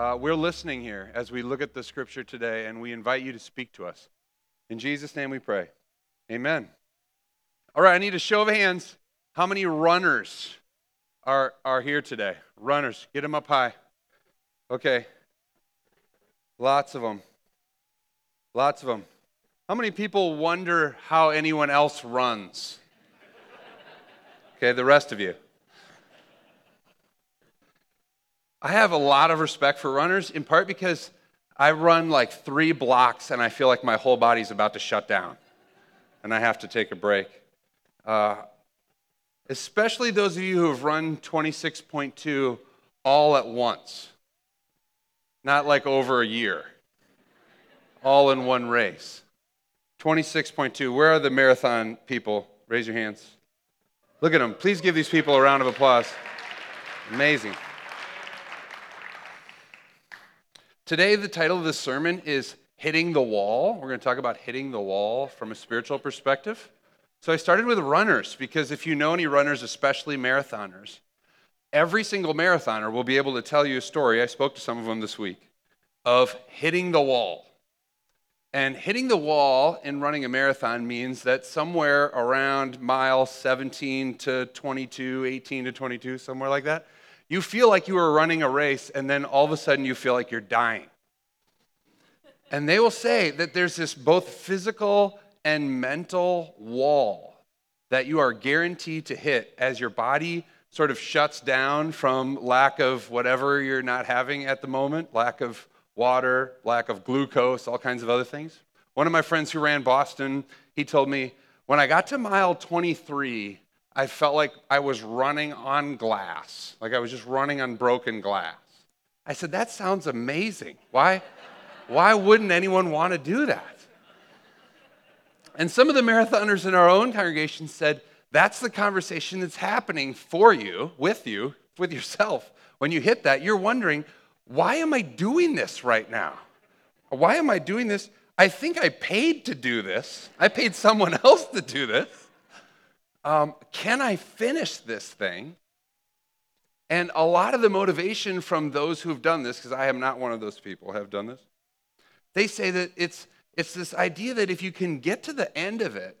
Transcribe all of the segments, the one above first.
Uh, we're listening here as we look at the scripture today, and we invite you to speak to us. In Jesus' name we pray. Amen. All right, I need a show of hands. How many runners are, are here today? Runners, get them up high. Okay. Lots of them. Lots of them. How many people wonder how anyone else runs? Okay, the rest of you. I have a lot of respect for runners, in part because I run like three blocks and I feel like my whole body's about to shut down and I have to take a break. Uh, especially those of you who have run 26.2 all at once, not like over a year, all in one race. 26.2. Where are the marathon people? Raise your hands. Look at them. Please give these people a round of applause. Amazing. Today, the title of this sermon is Hitting the Wall. We're going to talk about hitting the wall from a spiritual perspective. So I started with runners because if you know any runners, especially marathoners, every single marathoner will be able to tell you a story. I spoke to some of them this week of hitting the wall. And hitting the wall in running a marathon means that somewhere around mile 17 to 22, 18 to 22, somewhere like that, you feel like you are running a race, and then all of a sudden you feel like you're dying. And they will say that there's this both physical and mental wall that you are guaranteed to hit as your body sort of shuts down from lack of whatever you're not having at the moment lack of water, lack of glucose, all kinds of other things. One of my friends who ran Boston, he told me, when I got to mile 23, I felt like I was running on glass, like I was just running on broken glass. I said, That sounds amazing. Why, why wouldn't anyone want to do that? And some of the marathoners in our own congregation said, That's the conversation that's happening for you, with you, with yourself. When you hit that, you're wondering, Why am I doing this right now? Why am I doing this? I think I paid to do this. I paid someone else to do this um, can I finish this thing? And a lot of the motivation from those who have done this, because I am not one of those people have done this, they say that it's, it's this idea that if you can get to the end of it,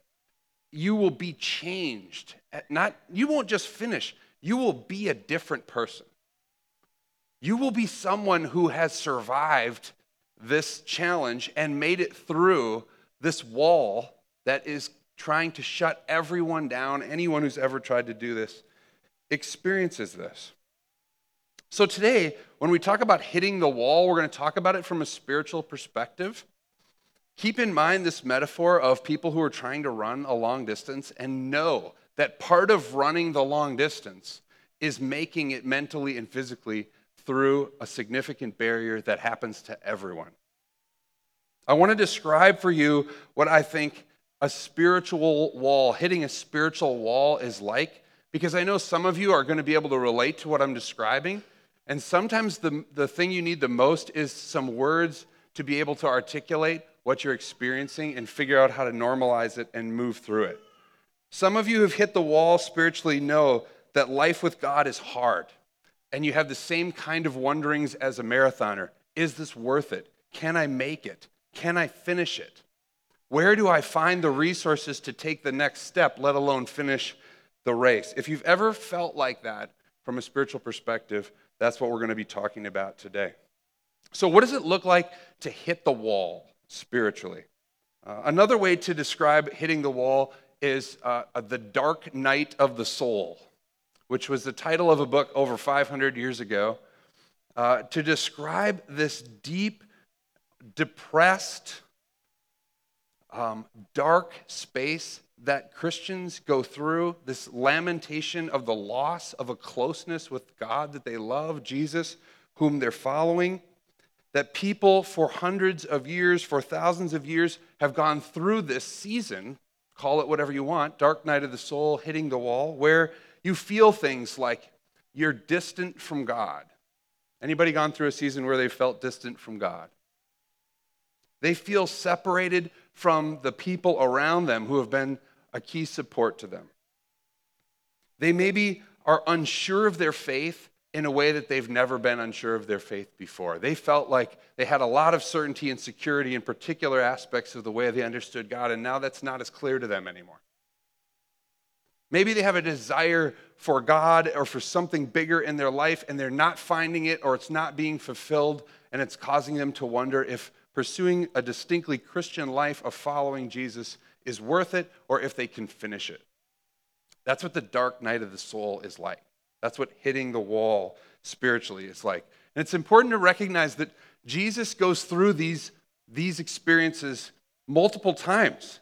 you will be changed. Not, you won't just finish, you will be a different person. You will be someone who has survived this challenge and made it through this wall that is trying to shut everyone down. Anyone who's ever tried to do this experiences this. So, today, when we talk about hitting the wall, we're going to talk about it from a spiritual perspective. Keep in mind this metaphor of people who are trying to run a long distance and know that part of running the long distance is making it mentally and physically through a significant barrier that happens to everyone. I want to describe for you what I think a spiritual wall, hitting a spiritual wall is like, because I know some of you are going to be able to relate to what I'm describing. And sometimes the, the thing you need the most is some words to be able to articulate what you're experiencing and figure out how to normalize it and move through it. Some of you who have hit the wall spiritually know that life with God is hard. And you have the same kind of wonderings as a marathoner. Is this worth it? Can I make it? Can I finish it? Where do I find the resources to take the next step, let alone finish the race? If you've ever felt like that from a spiritual perspective, that's what we're going to be talking about today. So, what does it look like to hit the wall spiritually? Uh, another way to describe hitting the wall is uh, The Dark Night of the Soul, which was the title of a book over 500 years ago, uh, to describe this deep, depressed, um, dark space that Christians go through, this lamentation of the loss of a closeness with God that they love, Jesus, whom they're following, that people for hundreds of years, for thousands of years, have gone through this season, call it whatever you want, dark night of the soul, hitting the wall, where you feel things like you're distant from God. Anybody gone through a season where they felt distant from God? They feel separated from the people around them who have been a key support to them. They maybe are unsure of their faith in a way that they've never been unsure of their faith before. They felt like they had a lot of certainty and security in particular aspects of the way they understood God, and now that's not as clear to them anymore. Maybe they have a desire for God or for something bigger in their life, and they're not finding it or it's not being fulfilled, and it's causing them to wonder if pursuing a distinctly Christian life of following Jesus is worth it or if they can finish it. That's what the dark night of the soul is like. That's what hitting the wall spiritually is like. And it's important to recognize that Jesus goes through these, these experiences multiple times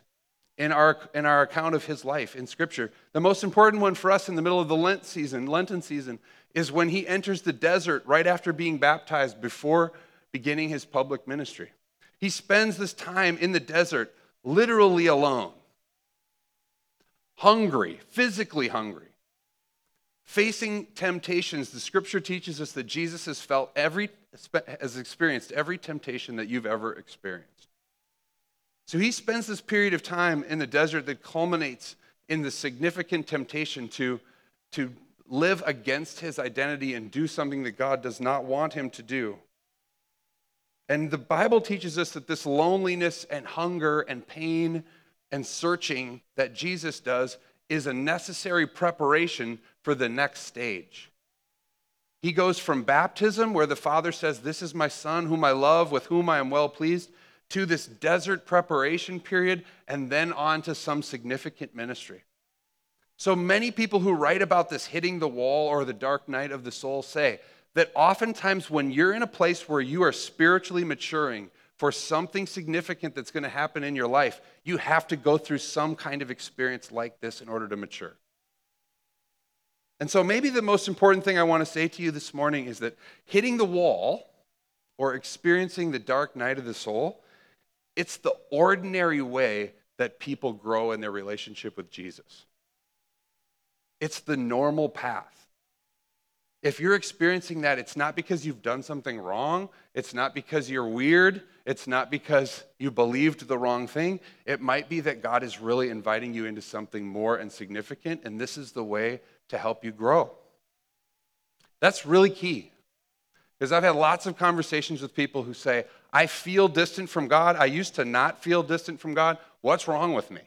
in our, in our account of his life in Scripture. The most important one for us in the middle of the Lent season, Lenten season, is when he enters the desert right after being baptized before beginning his public ministry. He spends this time in the desert literally alone, hungry, physically hungry facing temptations, the scripture teaches us that Jesus has felt every, has experienced every temptation that you've ever experienced. So he spends this period of time in the desert that culminates in the significant temptation to, to live against his identity and do something that God does not want him to do. And the Bible teaches us that this loneliness and hunger and pain and searching that Jesus does is a necessary preparation for the next stage. He goes from baptism, where the Father says, This is my Son, whom I love, with whom I am well pleased, to this desert preparation period, and then on to some significant ministry. So many people who write about this hitting the wall or the dark night of the soul say that oftentimes when you're in a place where you are spiritually maturing, for something significant that's going to happen in your life, you have to go through some kind of experience like this in order to mature. And so, maybe the most important thing I want to say to you this morning is that hitting the wall or experiencing the dark night of the soul, it's the ordinary way that people grow in their relationship with Jesus. It's the normal path. If you're experiencing that, it's not because you've done something wrong. It's not because you're weird. It's not because you believed the wrong thing. It might be that God is really inviting you into something more and significant, and this is the way to help you grow. That's really key. Because I've had lots of conversations with people who say, I feel distant from God. I used to not feel distant from God. What's wrong with me?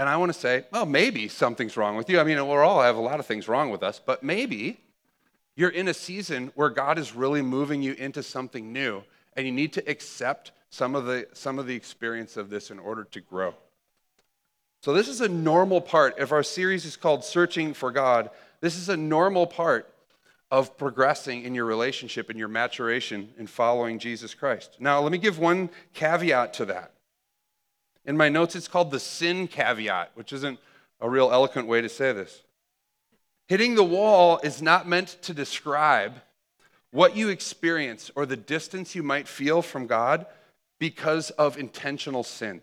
And I want to say, well, maybe something's wrong with you. I mean, we're all have a lot of things wrong with us, but maybe you're in a season where God is really moving you into something new, and you need to accept some of the, some of the experience of this in order to grow. So, this is a normal part. If our series is called Searching for God, this is a normal part of progressing in your relationship and your maturation in following Jesus Christ. Now, let me give one caveat to that. In my notes, it's called the sin caveat, which isn't a real eloquent way to say this. Hitting the wall is not meant to describe what you experience or the distance you might feel from God because of intentional sin.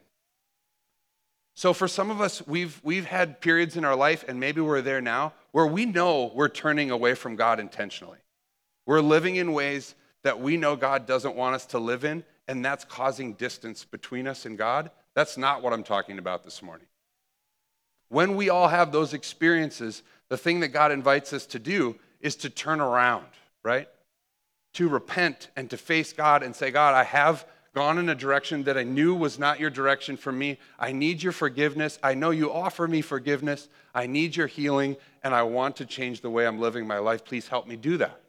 So, for some of us, we've, we've had periods in our life, and maybe we're there now, where we know we're turning away from God intentionally. We're living in ways that we know God doesn't want us to live in, and that's causing distance between us and God. That's not what I'm talking about this morning. When we all have those experiences, the thing that God invites us to do is to turn around, right? To repent and to face God and say, God, I have gone in a direction that I knew was not your direction for me. I need your forgiveness. I know you offer me forgiveness. I need your healing, and I want to change the way I'm living my life. Please help me do that.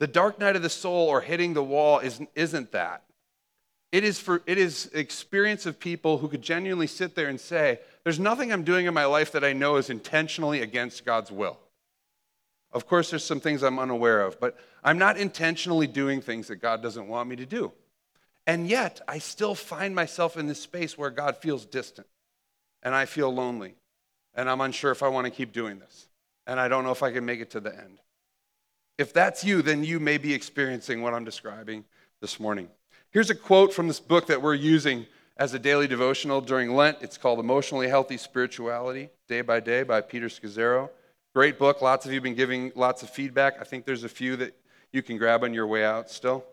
The dark night of the soul or hitting the wall isn't, that. It is, for, it is experience of people who could genuinely sit there and say, There's nothing I'm doing in my life that I know is intentionally against God's will. Of course, there's some things I'm unaware of, but I'm not intentionally doing things that God doesn't want me to do. And yet, I still find myself in this space where God feels distant and I feel lonely and I'm unsure if I want to keep doing this and I don't know if I can make it to the end. If that's you, then you may be experiencing what I'm describing this morning. Here's a quote from this book that we're using as a daily devotional during Lent. It's called Emotionally Healthy Spirituality, Day by Day by Peter Scazzero. Great book. Lots of you have been giving lots of feedback. I think there's a few that you can grab on your way out still.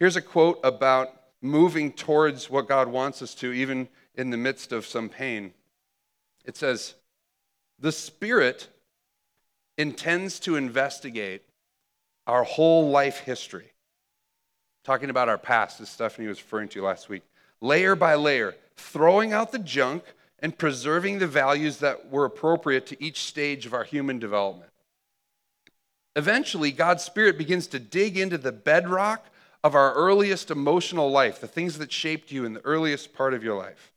Here's a quote about moving towards what God wants us to, even in the midst of some pain. It says, The Spirit intends to investigate our whole life history. Talking about our past, as Stephanie was referring to last week, layer by layer, throwing out the junk and preserving the values that were appropriate to each stage of our human development. Eventually, God's Spirit begins to dig into the bedrock of our earliest emotional life, the things that shaped you in the earliest part of your life.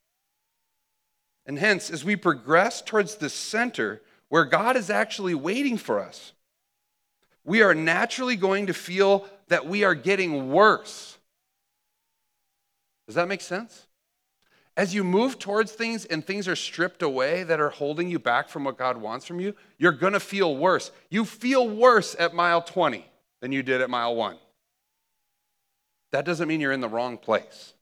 And hence, as we progress towards the center where God is actually waiting for us, we are naturally going to feel that we are getting worse. Does that make sense? As you move towards things and things are stripped away that are holding you back from what God wants from you, you're going to feel worse. You feel worse at mile 20 than you did at mile 1. That doesn't mean you're in the wrong place.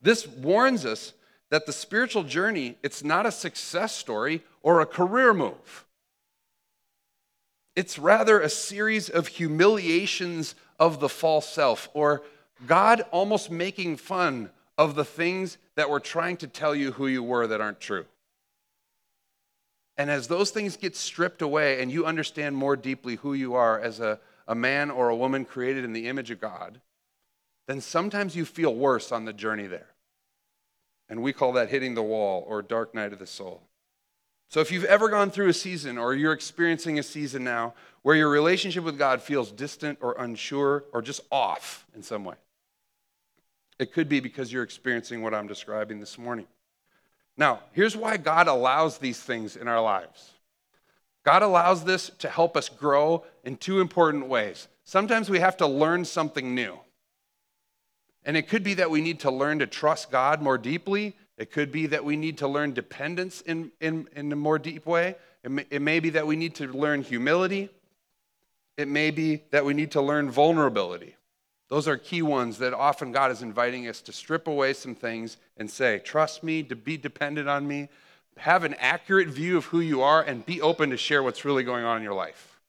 This warns us that the spiritual journey, it's not a success story or a career move. It's rather a series of humiliations of the false self or God almost making fun of the things that were trying to tell you who you were that aren't true. And as those things get stripped away and you understand more deeply who you are as a, a man or a woman created in the image of God, then sometimes you feel worse on the journey there. And we call that hitting the wall or dark night of the soul. So if you've ever gone through a season or you're experiencing a season now where your relationship with God feels distant or unsure or just off in some way, it could be because you're experiencing what I'm describing this morning. Now, here's why God allows these things in our lives. God allows this to help us grow in two important ways. Sometimes we have to learn something new. And it could be that we need to learn to trust God more deeply. It could be that we need to learn dependence in, in, in a more deep way. It may, it may be that we need to learn humility. It may be that we need to learn vulnerability. Those are key ones that often God is inviting us to strip away some things and say, trust me, to be dependent on me, have an accurate view of who you are, and be open to share what's really going on in your life.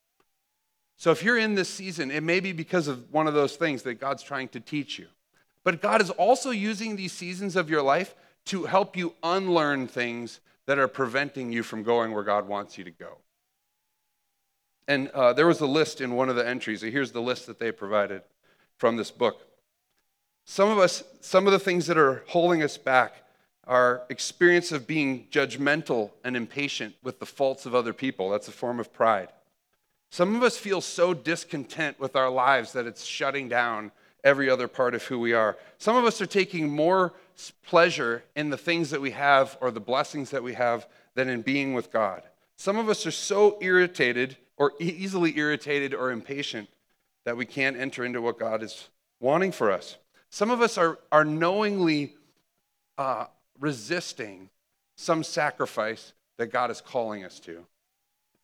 So if you're in this season, it may be because of one of those things that God's trying to teach you. But God is also using these seasons of your life to help you unlearn things that are preventing you from going where God wants you to go. And uh, there was a list in one of the entries. Here's the list that they provided from this book. Some of us, some of the things that are holding us back are experience of being judgmental and impatient with the faults of other people. That's a form of pride. Some of us feel so discontent with our lives that it's shutting down every other part of who we are. Some of us are taking more pleasure in the things that we have or the blessings that we have than in being with God. Some of us are so irritated or easily irritated or impatient that we can't enter into what God is wanting for us. Some of us are, are knowingly uh, resisting some sacrifice that God is calling us to,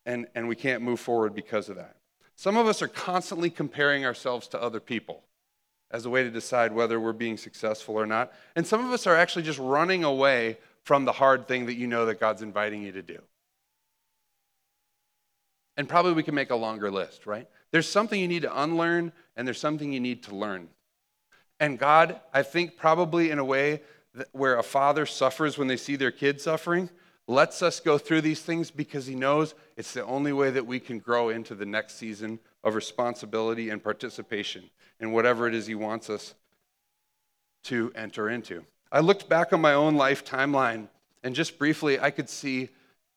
and, and we can't move forward because of that. Some of us are constantly comparing ourselves to other people as a way to decide whether we're being successful or not. And some of us are actually just running away from the hard thing that you know that God's inviting you to do. And probably we can make a longer list, right? There's something you need to unlearn, and there's something you need to learn. And God, I think, probably in a way where a father suffers when they see their kid suffering, lets us go through these things because He knows it's the only way that we can grow into the next season of responsibility and participation in whatever it is He wants us to enter into. I looked back on my own life timeline, and just briefly, I could see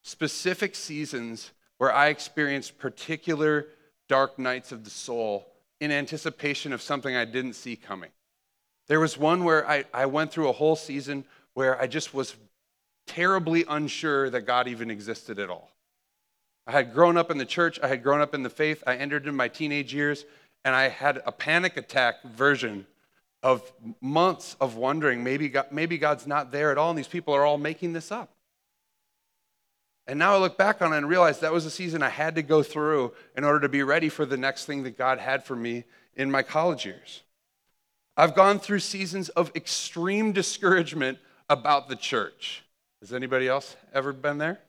specific seasons where I experienced particular dark nights of the soul in anticipation of something I didn't see coming. There was one where I, I went through a whole season where I just was terribly unsure that God even existed at all. I had grown up in the church, I had grown up in the faith, I entered in my teenage years, and I had a panic attack version of months of wondering maybe, God, maybe God's not there at all, and these people are all making this up. And now I look back on it and realize that was a season I had to go through in order to be ready for the next thing that God had for me in my college years. I've gone through seasons of extreme discouragement about the church. Has anybody else ever been there?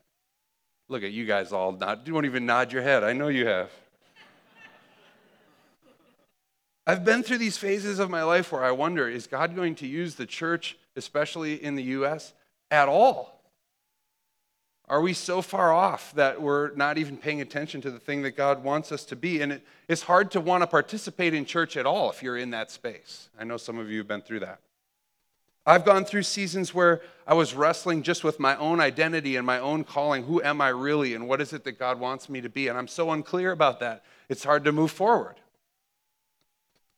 Look at you guys all nod. You won't even nod your head. I know you have. I've been through these phases of my life where I wonder is God going to use the church, especially in the U.S., at all? Are we so far off that we're not even paying attention to the thing that God wants us to be? And it, it's hard to want to participate in church at all if you're in that space. I know some of you have been through that. I've gone through seasons where I was wrestling just with my own identity and my own calling. Who am I really, and what is it that God wants me to be? And I'm so unclear about that. It's hard to move forward.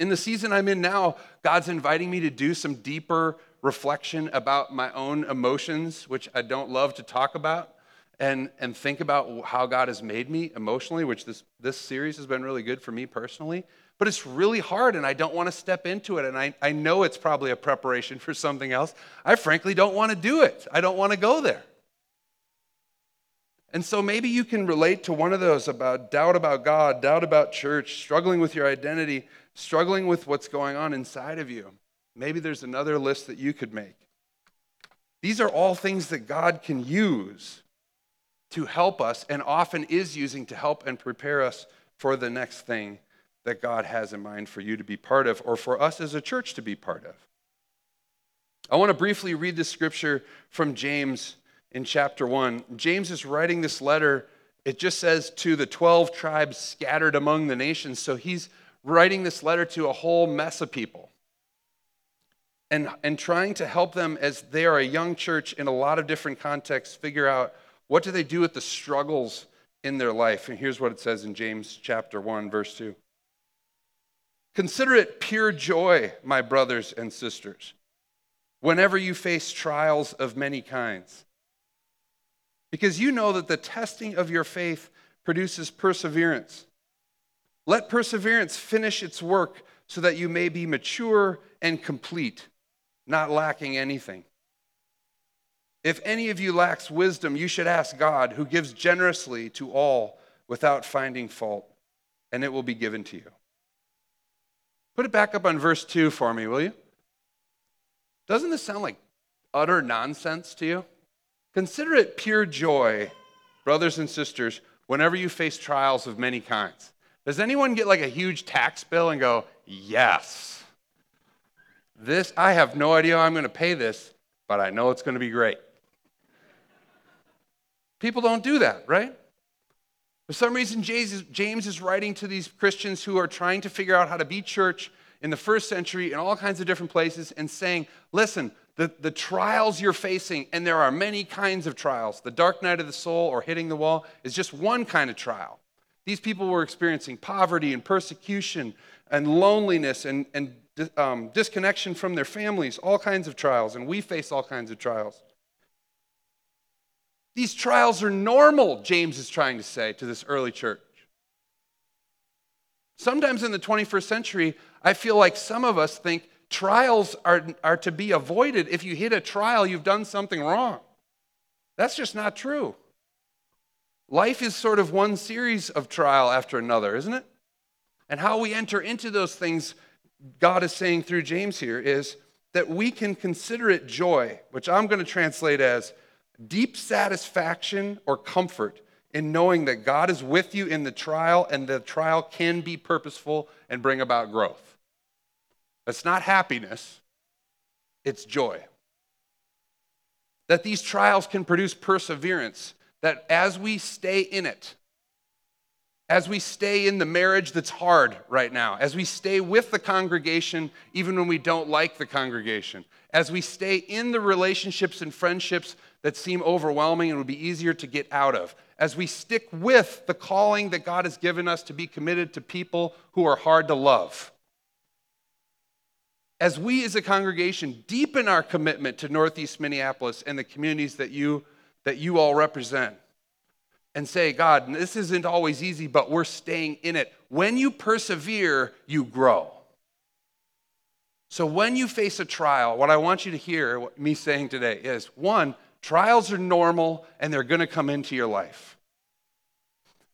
In the season I'm in now, God's inviting me to do some deeper reflection about my own emotions, which I don't love to talk about and, and think about how God has made me emotionally, which this, this series has been really good for me personally. But it's really hard, and I don't want to step into it. And I, I know it's probably a preparation for something else. I frankly don't want to do it, I don't want to go there. And so maybe you can relate to one of those about doubt about God, doubt about church, struggling with your identity, struggling with what's going on inside of you. Maybe there's another list that you could make. These are all things that God can use to help us and often is using to help and prepare us for the next thing that God has in mind for you to be part of or for us as a church to be part of. I want to briefly read the scripture from James in chapter 1. James is writing this letter. It just says to the 12 tribes scattered among the nations. So he's writing this letter to a whole mess of people and, and trying to help them as they are a young church in a lot of different contexts figure out what do they do with the struggles in their life? And here's what it says in James chapter 1 verse 2. Consider it pure joy, my brothers and sisters, whenever you face trials of many kinds. Because you know that the testing of your faith produces perseverance. Let perseverance finish its work so that you may be mature and complete, not lacking anything. If any of you lacks wisdom, you should ask God, who gives generously to all without finding fault, and it will be given to you. Put it back up on verse 2 for me, will you? Doesn't this sound like utter nonsense to you? Consider it pure joy, brothers and sisters, whenever you face trials of many kinds. Does anyone get like a huge tax bill and go, Yes, this, I have no idea how I'm going to pay this, but I know it's going to be great? People don't do that, right? For some reason, James is writing to these Christians who are trying to figure out how to be church in the first century in all kinds of different places and saying, listen, the, the trials you're facing, and there are many kinds of trials, the dark night of the soul or hitting the wall is just one kind of trial. These people were experiencing poverty and persecution and loneliness and, and um, disconnection from their families, all kinds of trials, and we face all kinds of trials. These trials are normal, James is trying to say to this early church. Sometimes in the 21st century, I feel like some of us think trials are, are to be avoided. If you hit a trial, you've done something wrong. That's just not true. Life is sort of one series of trial after another, isn't it? And how we enter into those things, God is saying through James here, is that we can consider it joy, which I'm going to translate as deep satisfaction or comfort in knowing that God is with you in the trial and the trial can be purposeful and bring about growth. That's not happiness, it's joy. That these trials can produce perseverance, that as we stay in it, as we stay in the marriage that's hard right now, as we stay with the congregation even when we don't like the congregation, as we stay in the relationships and friendships that seem overwhelming and would be easier to get out of, as we stick with the calling that God has given us to be committed to people who are hard to love. As we as a congregation deepen our commitment to Northeast Minneapolis and the communities that you, that you all represent, and say, God, this isn't always easy, but we're staying in it. When you persevere, you grow. So when you face a trial, what I want you to hear, what me saying today is one, trials are normal and they're going to come into your life.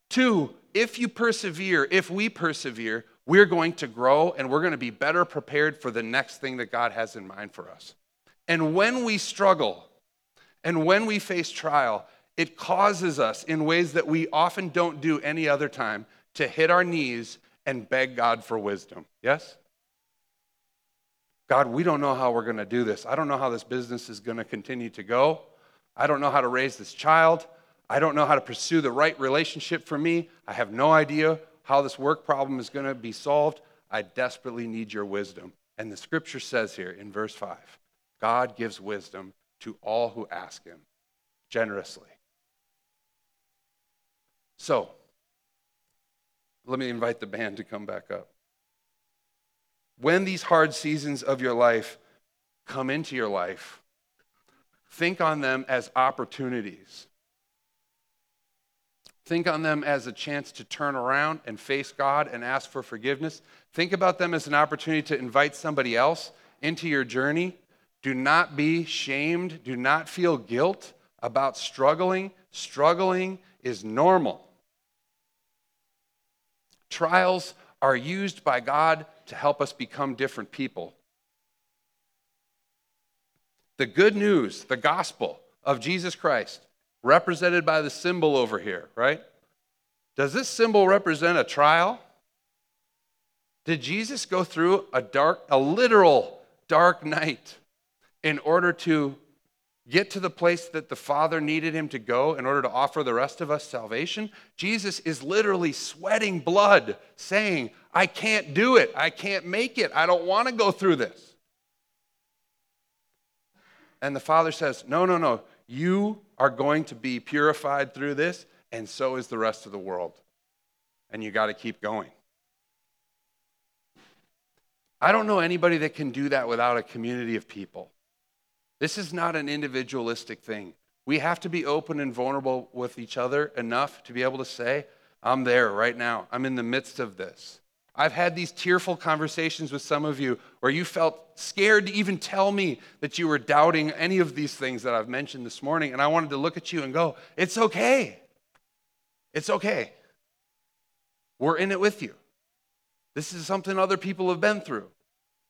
Two, if you persevere, if we persevere, we're going to grow and we're going to be better prepared for the next thing that God has in mind for us. And when we struggle and when we face trial, it causes us in ways that we often don't do any other time to hit our knees and beg God for wisdom. Yes? God, we don't know how we're going to do this. I don't know how this business is going to continue to go. I don't know how to raise this child. I don't know how to pursue the right relationship for me. I have no idea how this work problem is going to be solved. I desperately need your wisdom. And the scripture says here in verse 5 God gives wisdom to all who ask him generously. So, let me invite the band to come back up. When these hard seasons of your life come into your life, think on them as opportunities. Think on them as a chance to turn around and face God and ask for forgiveness. Think about them as an opportunity to invite somebody else into your journey. Do not be shamed. Do not feel guilt about struggling. Struggling is normal. Trials are used by God to help us become different people. The good news, the gospel of Jesus Christ, represented by the symbol over here, right? Does this symbol represent a trial? Did Jesus go through a dark, a literal dark night in order to get to the place that the Father needed him to go in order to offer the rest of us salvation, Jesus is literally sweating blood, saying, I can't do it. I can't make it. I don't want to go through this. And the Father says, No, no, no. You are going to be purified through this, and so is the rest of the world. And you got to keep going. I don't know anybody that can do that without a community of people. This is not an individualistic thing. We have to be open and vulnerable with each other enough to be able to say, I'm there right now. I'm in the midst of this. I've had these tearful conversations with some of you where you felt scared to even tell me that you were doubting any of these things that I've mentioned this morning. And I wanted to look at you and go, It's okay. It's okay. We're in it with you. This is something other people have been through,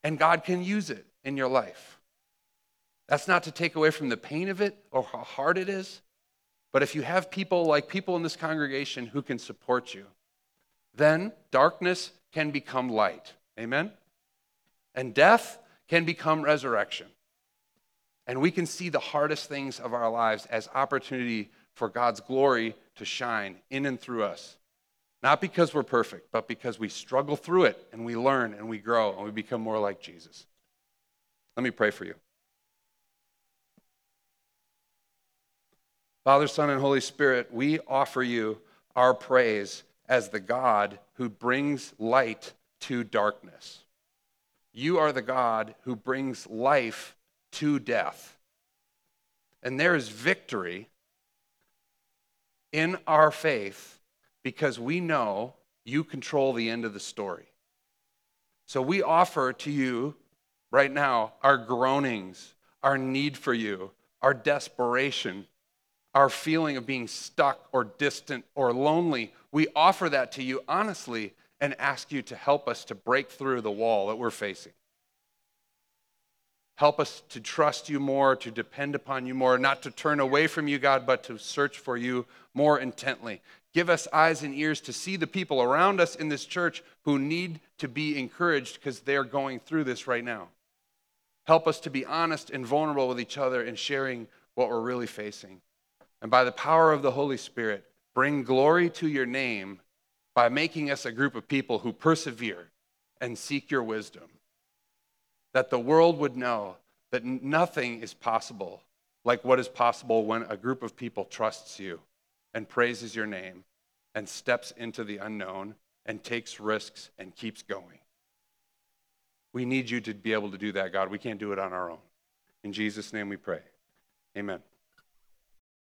and God can use it in your life. That's not to take away from the pain of it or how hard it is. But if you have people like people in this congregation who can support you, then darkness can become light. Amen? And death can become resurrection. And we can see the hardest things of our lives as opportunity for God's glory to shine in and through us. Not because we're perfect, but because we struggle through it and we learn and we grow and we become more like Jesus. Let me pray for you. Father, Son, and Holy Spirit, we offer you our praise as the God who brings light to darkness. You are the God who brings life to death. And there is victory in our faith because we know you control the end of the story. So we offer to you right now our groanings, our need for you, our desperation our feeling of being stuck or distant or lonely, we offer that to you honestly and ask you to help us to break through the wall that we're facing. Help us to trust you more, to depend upon you more, not to turn away from you, God, but to search for you more intently. Give us eyes and ears to see the people around us in this church who need to be encouraged because they're going through this right now. Help us to be honest and vulnerable with each other in sharing what we're really facing and by the power of the Holy Spirit, bring glory to your name by making us a group of people who persevere and seek your wisdom. That the world would know that nothing is possible like what is possible when a group of people trusts you and praises your name and steps into the unknown and takes risks and keeps going. We need you to be able to do that, God. We can't do it on our own. In Jesus' name we pray. Amen.